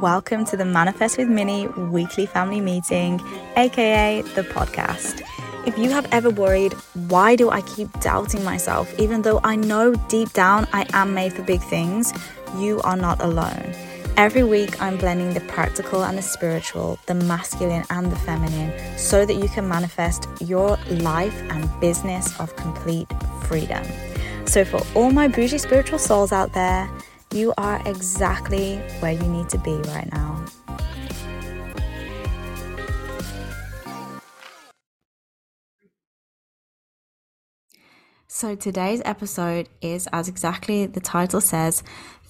welcome to the Manifest with Minnie weekly family meeting, aka the podcast. If you have ever worried, why do I keep doubting myself, even though I know deep down I am made for big things, you are not alone. Every week, I'm blending the practical and the spiritual, the masculine and the feminine, so that you can manifest your life and business of complete freedom. So, for all my bougie spiritual souls out there, you are exactly where you need to be right now. So, today's episode is, as exactly the title says,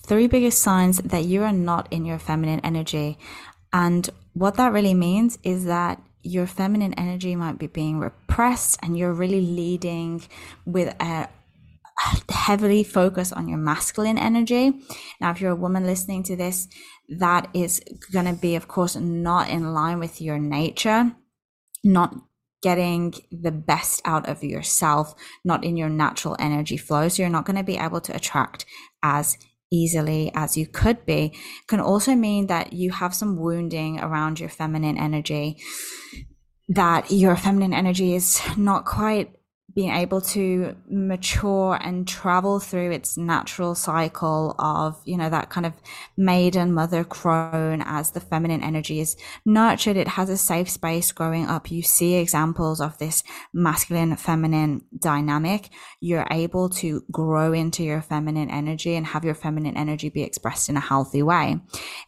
three biggest signs that you are not in your feminine energy. And what that really means is that your feminine energy might be being repressed and you're really leading with a heavily focus on your masculine energy. Now, if you're a woman listening to this, that is going to be, of course, not in line with your nature, not getting the best out of yourself, not in your natural energy flow. So you're not going to be able to attract as easily as you could be can also mean that you have some wounding around your feminine energy that your feminine energy is not quite being able to mature and travel through its natural cycle of, you know, that kind of maiden mother crone as the feminine energy is nurtured. It has a safe space growing up. You see examples of this masculine feminine dynamic. You're able to grow into your feminine energy and have your feminine energy be expressed in a healthy way.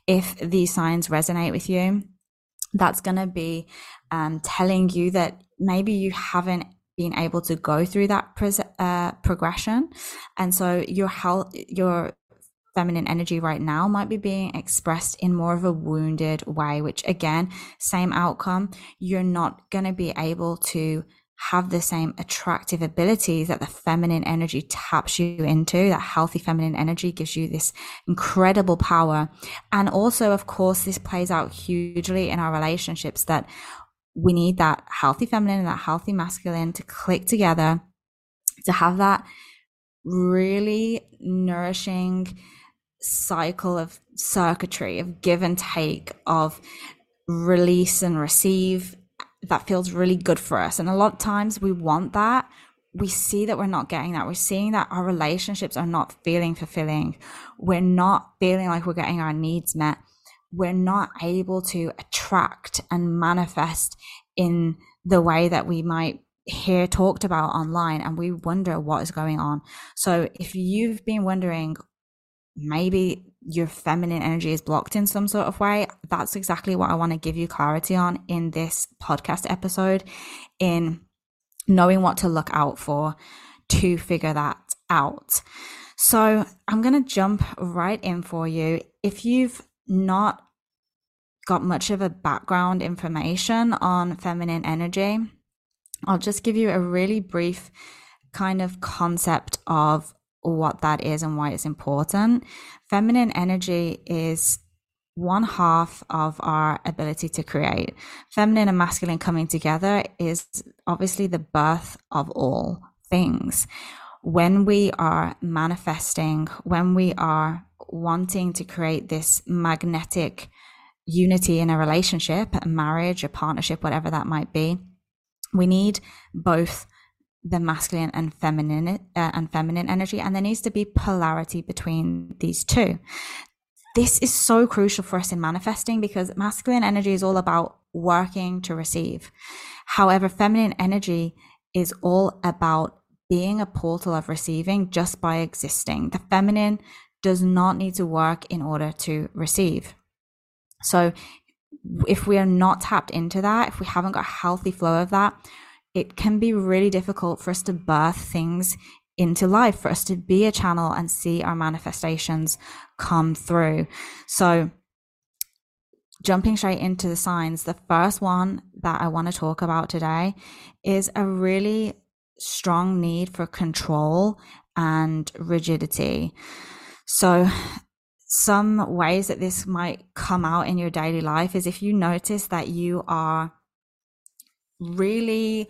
If these signs resonate with you, that's going to be um, telling you that maybe you haven't being able to go through that uh, progression. And so your health, your feminine energy right now might be being expressed in more of a wounded way, which again, same outcome. You're not going to be able to have the same attractive abilities that the feminine energy taps you into. That healthy feminine energy gives you this incredible power. And also, of course, this plays out hugely in our relationships that we need that healthy feminine and that healthy masculine to click together to have that really nourishing cycle of circuitry of give and take of release and receive that feels really good for us. And a lot of times we want that. We see that we're not getting that. We're seeing that our relationships are not feeling fulfilling. We're not feeling like we're getting our needs met we're not able to attract and manifest in the way that we might hear talked about online and we wonder what is going on. So if you've been wondering maybe your feminine energy is blocked in some sort of way, that's exactly what I want to give you clarity on in this podcast episode in knowing what to look out for to figure that out. So I'm going to jump right in for you. If you've not got much of a background information on feminine energy, I'll just give you a really brief kind of concept of what that is and why it's important. Feminine energy is one half of our ability to create. Feminine and masculine coming together is obviously the birth of all things. When we are manifesting, when we are wanting to create this magnetic unity in a relationship, a marriage, a partnership, whatever that might be, we need both the masculine and feminine uh, and feminine energy and there needs to be polarity between these two. This is so crucial for us in manifesting because masculine energy is all about working to receive. However feminine energy is all about being a portal of receiving just by existing the feminine does not need to work in order to receive so if we are not tapped into that, if we haven't got a healthy flow of that, it can be really difficult for us to birth things into life, for us to be a channel and see our manifestations come through. So, jumping straight into the signs, the first one that I want to talk about today is a really strong need for control and rigidity. So, some ways that this might come out in your daily life is if you notice that you are really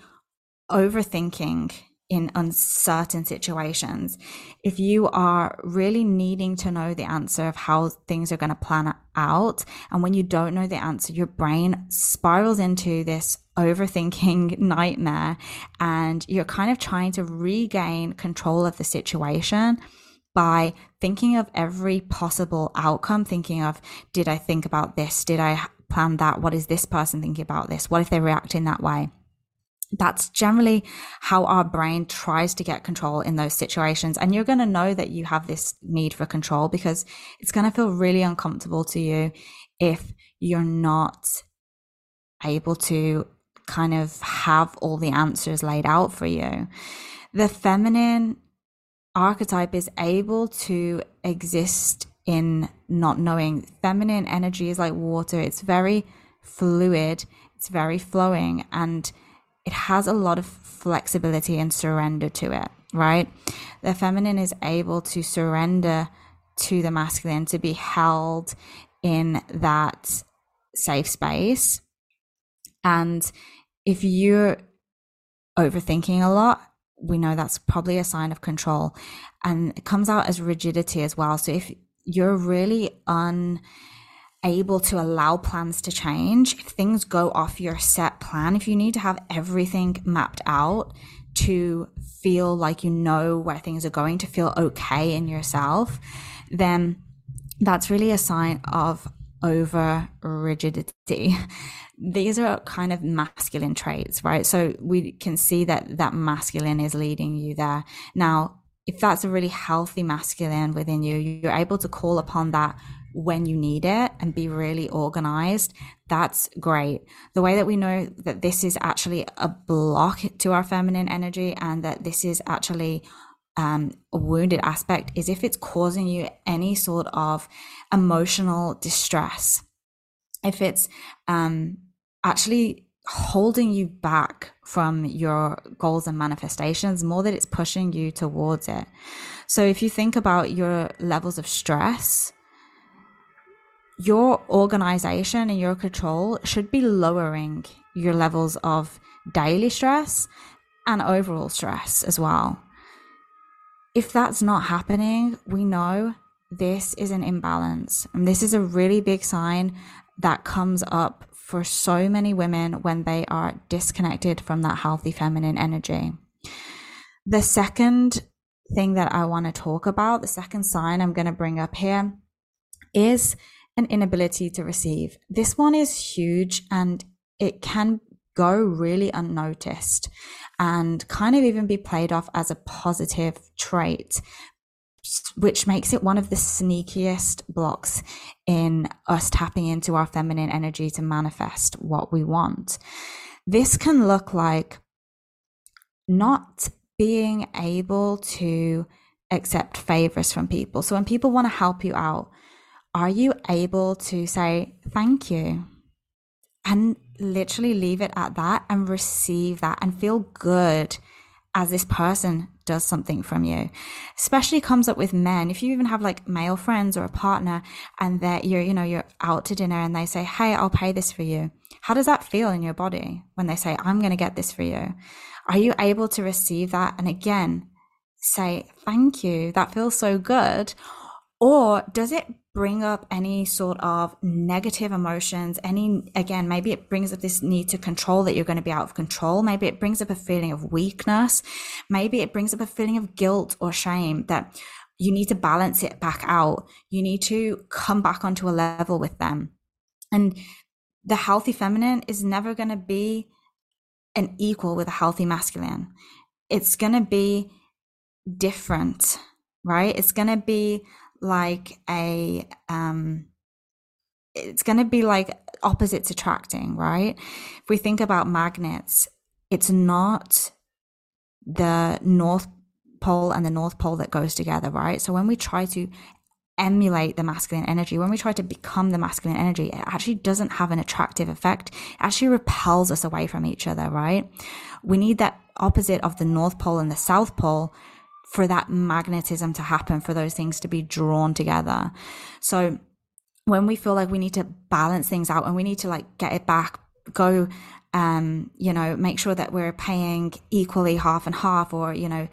overthinking in uncertain situations. If you are really needing to know the answer of how things are going to plan out, and when you don't know the answer, your brain spirals into this overthinking nightmare, and you're kind of trying to regain control of the situation by thinking of every possible outcome, thinking of, did I think about this? Did I plan that? What is this person thinking about this? What if they react in that way? That's generally how our brain tries to get control in those situations. And you're going to know that you have this need for control because it's going to feel really uncomfortable to you if you're not able to kind of have all the answers laid out for you. The feminine archetype is able to exist in not knowing. Feminine energy is like water, it's very fluid, it's very flowing. And it has a lot of flexibility and surrender to it, right? The feminine is able to surrender to the masculine, to be held in that safe space. And if you're overthinking a lot, we know that's probably a sign of control. And it comes out as rigidity as well. So if you're really un able to allow plans to change, if things go off your set plan, if you need to have everything mapped out to feel like you know where things are going, to feel okay in yourself, then that's really a sign of over rigidity. These are kind of masculine traits, right? So we can see that that masculine is leading you there. Now, if that's a really healthy masculine within you, you're able to call upon that when you need it and be really organized, that's great. The way that we know that this is actually a block to our feminine energy and that this is actually um, a wounded aspect is if it's causing you any sort of emotional distress. If it's um, actually holding you back from your goals and manifestations more that it's pushing you towards it. So if you think about your levels of stress, your organization and your control should be lowering your levels of daily stress and overall stress as well. If that's not happening, we know this is an imbalance. And this is a really big sign that comes up for so many women when they are disconnected from that healthy feminine energy. The second thing that I want to talk about, the second sign I'm going to bring up here is an inability to receive. This one is huge and it can go really unnoticed and kind of even be played off as a positive trait, which makes it one of the sneakiest blocks in us tapping into our feminine energy to manifest what we want. This can look like not being able to accept favors from people. So when people want to help you out, are you able to say thank you and literally leave it at that and receive that and feel good as this person does something from you? Especially comes up with men. If you even have like male friends or a partner and that you're you know you're out to dinner and they say hey i'll pay this for you. How does that feel in your body when they say i'm going to get this for you? Are you able to receive that and again say thank you. That feels so good or does it bring up any sort of negative emotions? Any, again, maybe it brings up this need to control that you're going to be out of control. Maybe it brings up a feeling of weakness. Maybe it brings up a feeling of guilt or shame that you need to balance it back out. You need to come back onto a level with them. And the healthy feminine is never going to be an equal with a healthy masculine. It's going to be different, right? It's going to be like a um it's going to be like opposites attracting, right? If we think about magnets, it's not the north pole and the north pole that goes together, right? So when we try to emulate the masculine energy, when we try to become the masculine energy, it actually doesn't have an attractive effect. It actually repels us away from each other, right? We need that opposite of the north pole and the south pole for that magnetism to happen, for those things to be drawn together. So when we feel like we need to balance things out and we need to like get it back, go um, you know, make sure that we're paying equally half and half or, you know,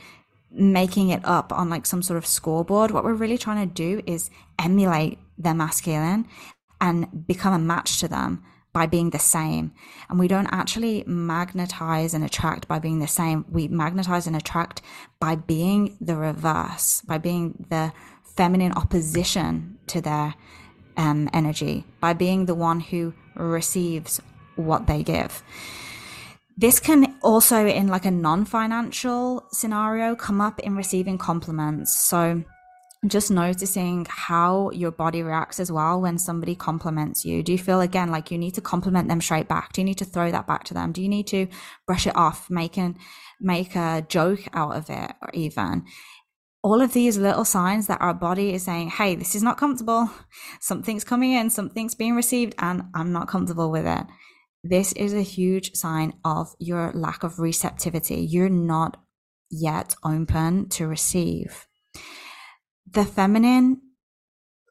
making it up on like some sort of scoreboard. What we're really trying to do is emulate their masculine and become a match to them by being the same. And we don't actually magnetize and attract by being the same. We magnetize and attract by being the reverse, by being the feminine opposition to their um, energy, by being the one who receives what they give. This can also, in like a non financial scenario, come up in receiving compliments. So, just noticing how your body reacts as well when somebody compliments you. Do you feel again like you need to compliment them straight back? Do you need to throw that back to them? Do you need to brush it off, make make a joke out of it, or even? All of these little signs that our body is saying, Hey, this is not comfortable. Something's coming in, something's being received, and I'm not comfortable with it. This is a huge sign of your lack of receptivity. You're not yet open to receive the feminine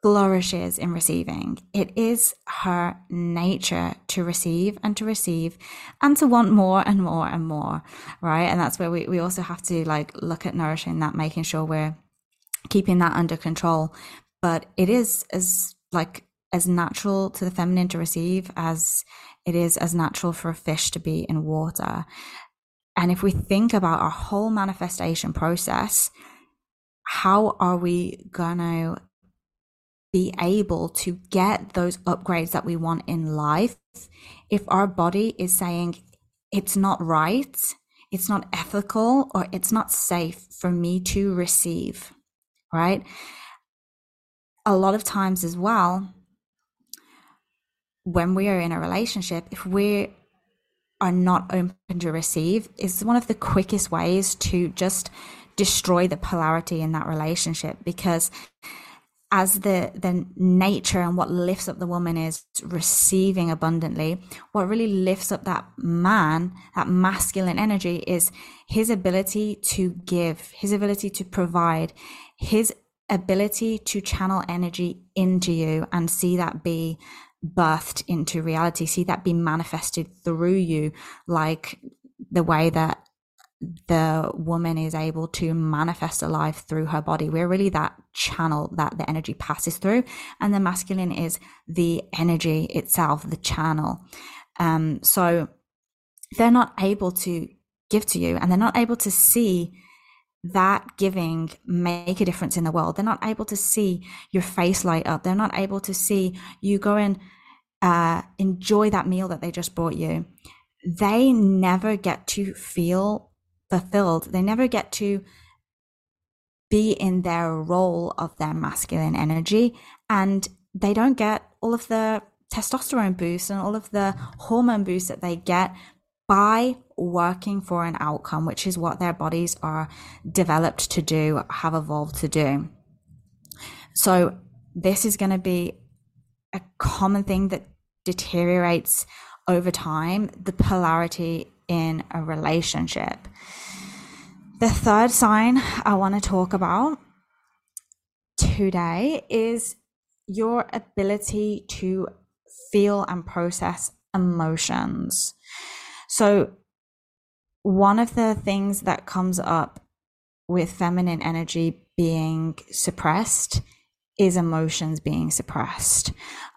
flourishes in receiving. It is her nature to receive and to receive and to want more and more and more, right? And that's where we, we also have to like look at nourishing that, making sure we're keeping that under control. But it is as like as natural to the feminine to receive as it is as natural for a fish to be in water. And if we think about our whole manifestation process, how are we to be able to get those upgrades that we want in life if our body is saying it's not right, it's not ethical, or it's not safe for me to receive, right? A lot of times as well, when we are in a relationship, if we are not open to receive, is one of the quickest ways to just destroy the polarity in that relationship because as the the nature and what lifts up the woman is receiving abundantly what really lifts up that man that masculine energy is his ability to give his ability to provide his ability to channel energy into you and see that be birthed into reality see that be manifested through you like the way that the woman is able to manifest a life through her body. We're really that channel that the energy passes through. And the masculine is the energy itself, the channel. Um, so they're not able to give to you and they're not able to see that giving make a difference in the world. They're not able to see your face light up. They're not able to see you go and uh, enjoy that meal that they just brought you. They never get to feel fulfilled. They never get to be in their role of their masculine energy and they don't get all of the testosterone boosts and all of the hormone boosts that they get by working for an outcome, which is what their bodies are developed to do, have evolved to do. So, this is going to be a common thing that deteriorates over time the polarity in a relationship. The third sign I want to talk about today is your ability to feel and process emotions. So, one of the things that comes up with feminine energy being suppressed is emotions being suppressed.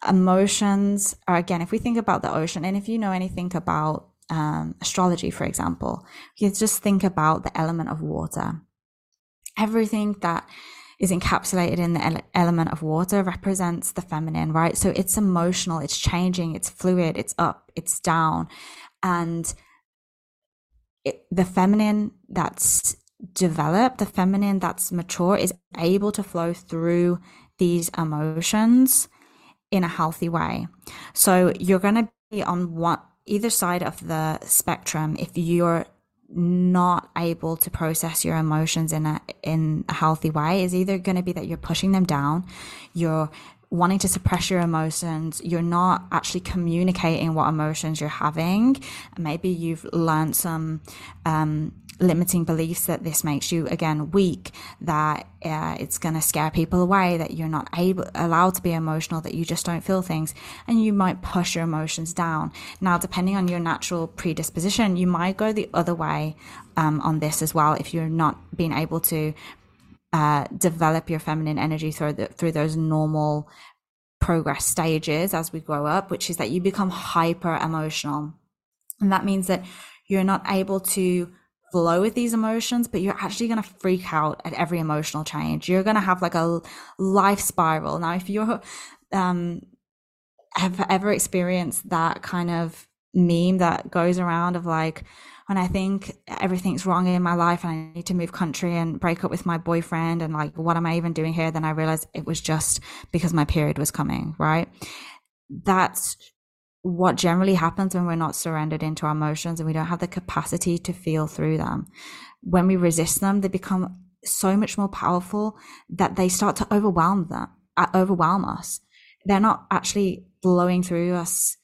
Emotions are, again, if we think about the ocean, and if you know anything about um, astrology, for example, you just think about the element of water. Everything that is encapsulated in the ele- element of water represents the feminine, right? So it's emotional, it's changing, it's fluid, it's up, it's down. And it, the feminine that's developed, the feminine that's mature, is able to flow through these emotions in a healthy way. So you're going to be on what either side of the spectrum, if you're not able to process your emotions in a in a healthy way, is either going to be that you're pushing them down, you're wanting to suppress your emotions, you're not actually communicating what emotions you're having. Maybe you've learned some um, limiting beliefs that this makes you again weak that uh, it's going to scare people away that you're not able allowed to be emotional that you just don't feel things and you might push your emotions down. Now depending on your natural predisposition you might go the other way um, on this as well if you're not being able to uh, develop your feminine energy through the, through those normal progress stages as we grow up which is that you become hyper emotional and that means that you're not able to flow with these emotions, but you're actually going to freak out at every emotional change. You're going to have like a life spiral. Now, if you're, um, have ever experienced that kind of meme that goes around of like, when I think everything's wrong in my life and I need to move country and break up with my boyfriend and like, what am I even doing here? Then I realized it was just because my period was coming, right? That's what generally happens when we're not surrendered into our emotions and we don't have the capacity to feel through them. When we resist them, they become so much more powerful that they start to overwhelm them, uh, overwhelm us. They're not actually blowing through us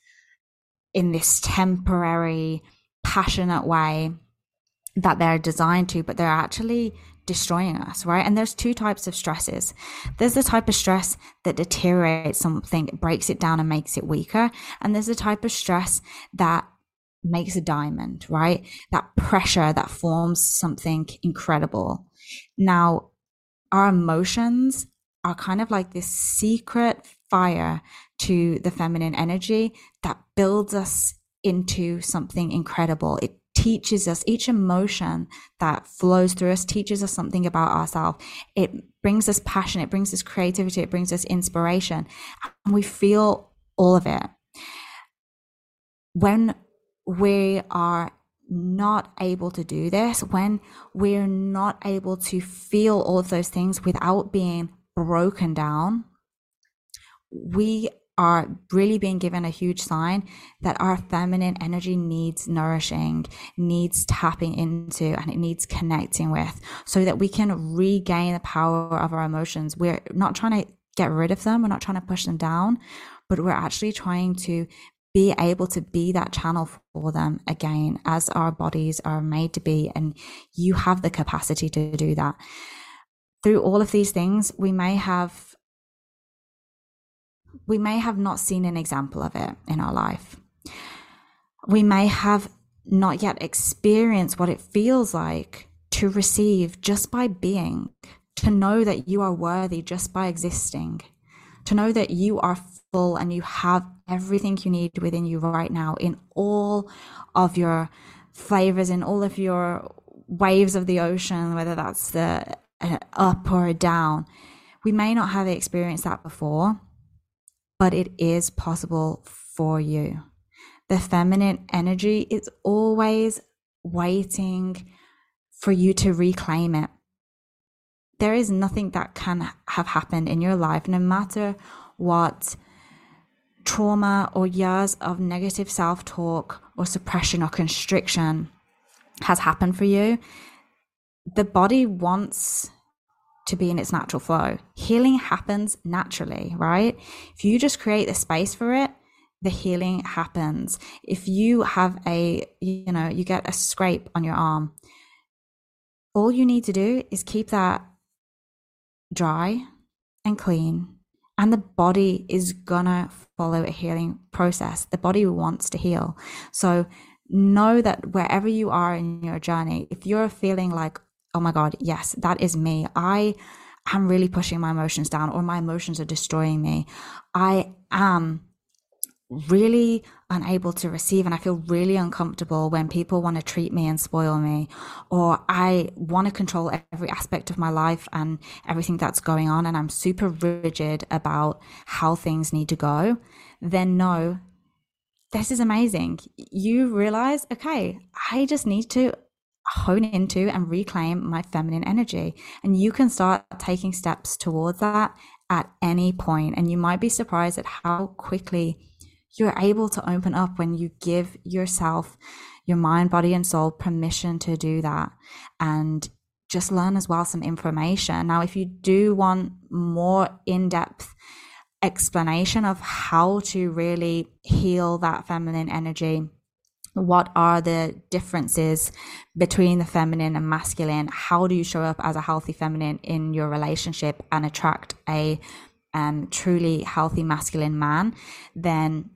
in this temporary, passionate way that they're designed to, but they're actually destroying us, right? And there's two types of stresses. There's the type of stress that deteriorates something, breaks it down and makes it weaker. And there's the type of stress that makes a diamond, right? That pressure that forms something incredible. Now, our emotions are kind of like this secret fire to the feminine energy that builds us into something incredible. It teaches us, each emotion that flows through us teaches us something about ourselves. It brings us passion, it brings us creativity, it brings us inspiration, and we feel all of it. When we are not able to do this, when we're not able to feel all of those things without being broken down, we are really being given a huge sign that our feminine energy needs nourishing, needs tapping into, and it needs connecting with so that we can regain the power of our emotions. We're not trying to get rid of them, we're not trying to push them down, but we're actually trying to be able to be that channel for them again as our bodies are made to be. And you have the capacity to do that. Through all of these things, we may have we may have not seen an example of it in our life. We may have not yet experienced what it feels like to receive just by being, to know that you are worthy just by existing, to know that you are full and you have everything you need within you right now in all of your flavors, in all of your waves of the ocean, whether that's the uh, up or a down. We may not have experienced that before, but it is possible for you. The feminine energy is always waiting for you to reclaim it. There is nothing that can have happened in your life, no matter what trauma or years of negative self talk or suppression or constriction has happened for you. The body wants to be in its natural flow. Healing happens naturally, right? If you just create the space for it, the healing happens. If you have a, you know, you get a scrape on your arm, all you need to do is keep that dry and clean. And the body is gonna follow a healing process. The body wants to heal. So know that wherever you are in your journey, if you're feeling like, oh my God, yes, that is me. I am really pushing my emotions down or my emotions are destroying me. I am really unable to receive and I feel really uncomfortable when people want to treat me and spoil me or I want to control every aspect of my life and everything that's going on and I'm super rigid about how things need to go then no this is amazing you realize okay I just need to hone into and reclaim my feminine energy. And you can start taking steps towards that at any point. And you might be surprised at how quickly you're able to open up when you give yourself, your mind, body, and soul permission to do that. And just learn as well some information. Now, if you do want more in depth explanation of how to really heal that feminine energy, what are the differences between the feminine and masculine? How do you show up as a healthy feminine in your relationship and attract a um, truly healthy masculine man? Then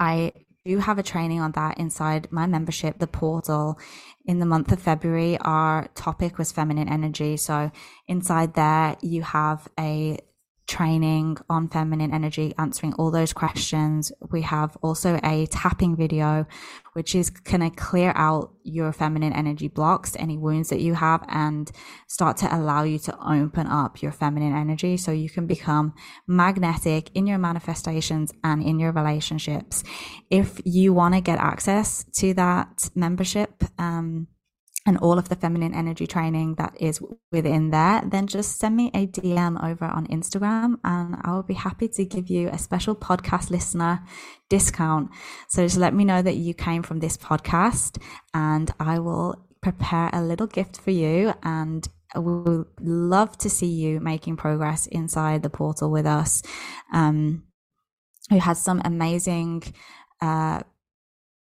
i do have a training on that inside my membership the portal. In the month of february our topic was feminine energy. So inside there you have a training on feminine energy, answering all those questions. We have also a tapping video, which is going to clear out your feminine energy blocks, any wounds that you have, and start to allow you to open up your feminine energy so you can become magnetic in your manifestations and in your relationships. If you want to get access to that membership, um, and all of the feminine energy training that is within there, then just send me a DM over on Instagram and I will be happy to give you a special podcast listener discount. So just let me know that you came from this podcast and I will prepare a little gift for you and we would love to see you making progress inside the portal with us. Um, who has some amazing uh,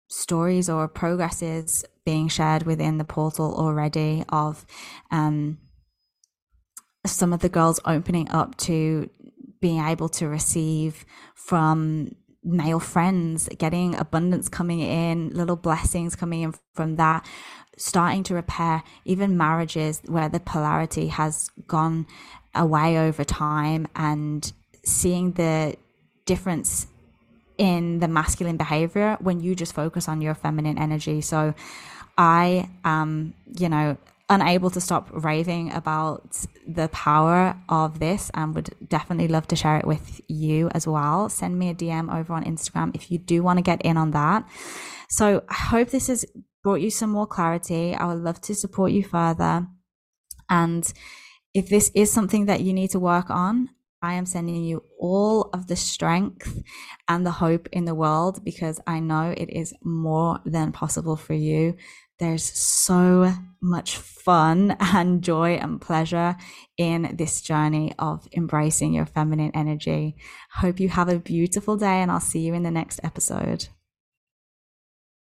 stories or progresses being shared within the portal already of um, some of the girls opening up to being able to receive from male friends, getting abundance coming in, little blessings coming in from that, starting to repair even marriages where the polarity has gone away over time and seeing the difference in the masculine behavior when you just focus on your feminine energy. So I am, you know, unable to stop raving about the power of this and would definitely love to share it with you as well. Send me a DM over on Instagram if you do want to get in on that. So I hope this has brought you some more clarity. I would love to support you further. And if this is something that you need to work on, I am sending you all of the strength and the hope in the world because I know it is more than possible for you. There's so much fun and joy and pleasure in this journey of embracing your feminine energy. Hope you have a beautiful day and I'll see you in the next episode.